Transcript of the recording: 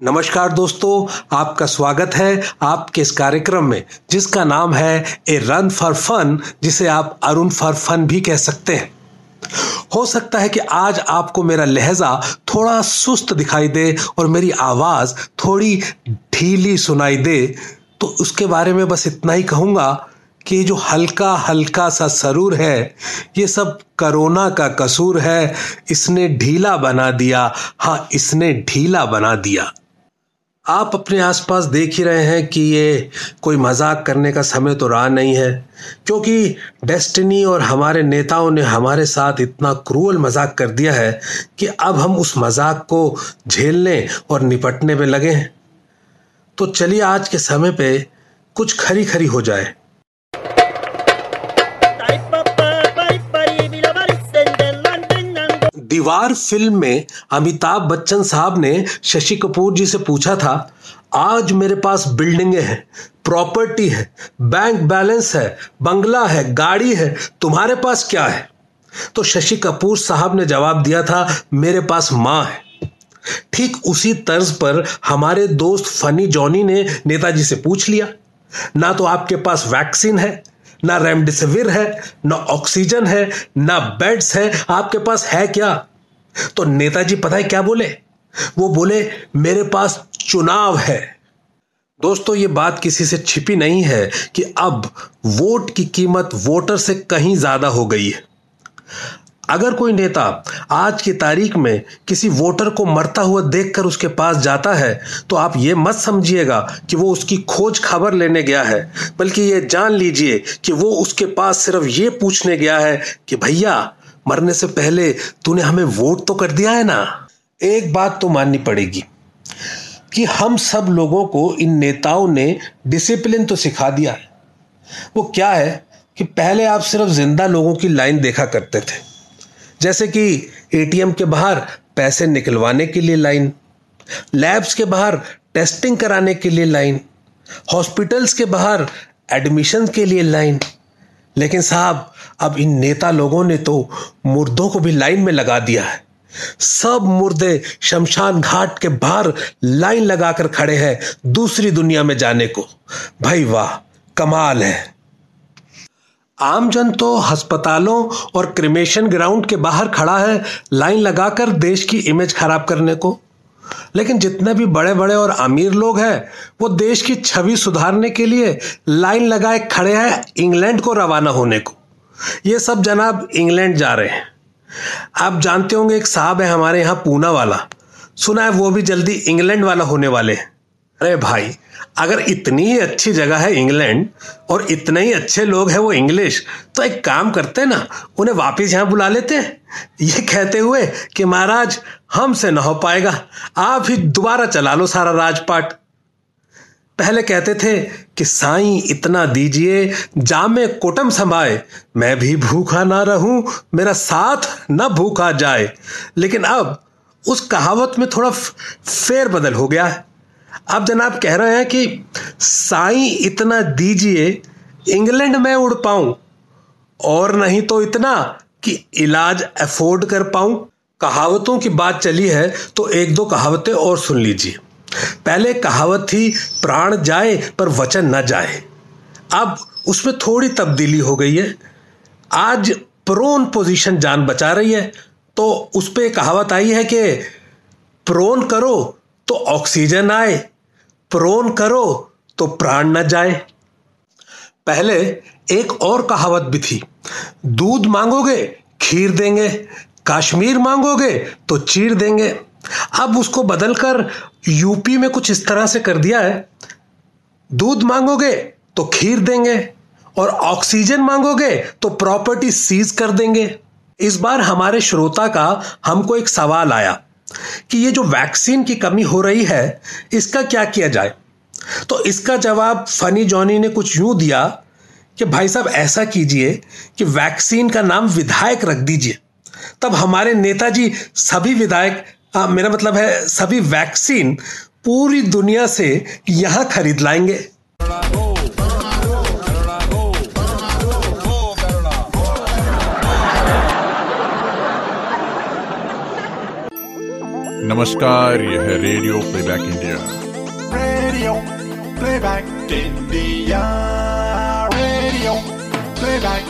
नमस्कार दोस्तों, आपका स्वागत है आपके इस कार्यक्रम में, जिसका नाम है ए रन फॉर फन, जिसे आप अरुण फॉर फन भी कह सकते हैं। हो सकता है कि आज आपको मेरा लहजा थोड़ा सुस्त दिखाई दे और मेरी आवाज़ थोड़ी ढीली सुनाई दे। तो उसके बारे में बस इतना ही कहूँगा कि जो हल्का हल्का सा सरूर है, ये सब करोना का कसूर है, इसने ढीला बना दिया। हाँ इसने ढीला बना दिया। आप अपने आसपास देख ही रहे हैं कि ये कोई मज़ाक करने का समय तो रहा नहीं है, क्योंकि डेस्टिनी और हमारे नेताओं ने हमारे साथ इतना क्रूअल मज़ाक कर दिया है कि अब हम उस मज़ाक को झेलने और निपटने में लगे हैं। तो चलिए आज के समय पे कुछ खरी खरी हो जाए। दीवार फ़िल्म में अमिताभ बच्चन साहब ने शशि कपूर जी से पूछा था, आज मेरे पास बिल्डिंगें हैं, प्रॉपर्टी है, बैंक बैलेंस है, बंगला है, गाड़ी है, तुम्हारे पास क्या है? तो शशि कपूर साहब ने जवाब दिया था, मेरे पास माँ है। ठीक उसी तर्ज पर हमारे दोस्त फनी जॉनी ने नेताजी से पूछ लिया, ना तो आपके पास वैक्सीन है ना रेमडेसिविर है, ना ऑक्सीजन है, ना बेड्स है। आपके पास है क्या? तो नेताजी पता है क्या बोले? वो बोले, मेरे पास चुनाव है। दोस्तों, ये बात किसी से छिपी नहीं है कि अब वोट की कीमत वोटर से कहीं ज़्यादा हो गई है। अगर कोई नेता आज की तारीख में किसी वोटर को मरता हुआ देखकर उसके पास जाता है तो आप ये मत समझिएगा कि वो उसकी खोज खबर लेने गया है, बल्कि ये जान लीजिए कि वो उसके पास सिर्फ़ ये पूछने गया है कि भैया, मरने से पहले तूने हमें वोट तो कर दिया है ना? एक बात तो माननी पड़ेगी कि हम सब लोगों को इन नेताओं ने डिसिप्लिन तो सिखा दिया है। वो क्या है कि पहले आप सिर्फ़ ज़िंदा लोगों की लाइन देखा करते थे। जैसे कि एटीएम के बाहर पैसे निकलवाने के लिए लाइन, लैब्स के बाहर टेस्टिंग कराने के लिए लाइन, हॉस्पिटल्स के बाहर एडमिशन के लिए लाइन। लेकिन साहब, अब इन नेता लोगों ने तो मुर्दों को भी लाइन में लगा दिया है। सब मुर्दे शमशान घाट के बाहर लाइन लगाकर खड़े हैं दूसरी दुनिया में जाने को। भाई वाह, कमाल है। आमजन तो अस्पतालों और क्रिमेशन ग्राउंड के बाहर खड़ा है, लाइन लगाकर देश की इमेज खराब करने को। लेकिन जितने भी बड़े बड़े और अमीर लोग हैं, वो देश की छवि सुधारने के लिए लाइन लगाए खड़े हैं इंग्लैंड को रवाना होने को। ये सब जनाब इंग्लैंड जा रहे हैं। आप जानते होंगे एक साहब है हमारे यहाँ पूना वाला। सुना है वो भी जल्दी इंग्लैंड वाला होने वाले हैं। अरे भाई, अगर इतनी अच्छी जगह है इंग्लैंड और इतने ही अच्छे लोग हैं वो इंग्लिश तो एक काम करते ना, उन्हें वापस यहाँ बुला लेते ये कहते हुए कि महाराज, हमसे ना हो पाएगा, आप ही दोबारा चला लो सारा राजपाट। पहले कहते थे कि साईं, इतना दीजिए, जामे कोटम समाए मैं भी भूखा ना रहूँ, मेरा साथ न भूखा जाए। लेकिन अब उस कहावत में थोड़ा फेर बदल हो गया है। अब जनाब कह रहे हैं कि साई इतना दीजिए, इंग्लैंड में उड़ पाऊँ, और नहीं तो इतना कि इलाज अफोर्ड कर पाऊँ। कहावतों की बात चली है तो एक दो कहावतें और सुन लीजिए। पहले कहावत थी, प्राण जाए पर वचन न जाए। अब उसमें थोड़ी तब्दीली हो गई है। आज प्रोन पोजीशन जान बचा रही है तो उस पर कहावत आई है कि प्रोन करो तो ऑक्सीजन आए, प्रोन करो तो प्राण न जाए। पहले एक और कहावत भी थी, दूध मांगोगे, खीर देंगे, कश्मीर मांगोगे तो चीर देंगे। अब उसको बदलकर यूपी में कुछ इस तरह से कर दिया है, दूध मांगोगे तो खीर देंगे और ऑक्सीजन मांगोगे तो प्रॉपर्टी सीज कर देंगे। इस बार हमारे श्रोता का हमको एक सवाल आया कि ये जो वैक्सीन की कमी हो रही है इसका क्या किया जाए? तो इसका जवाब फनी जॉनी ने कुछ यूँ दिया कि भाई साहब ऐसा कीजिए कि वैक्सीन का नाम विधायक रख दीजिए। तब हमारे नेताजी सभी विधायक आ, मेरा मतलब है सभी वैक्सीन पूरी दुनिया से यहाँ खरीद लाएँगे। नमस्कार यह radio playback India radio playback India radio playback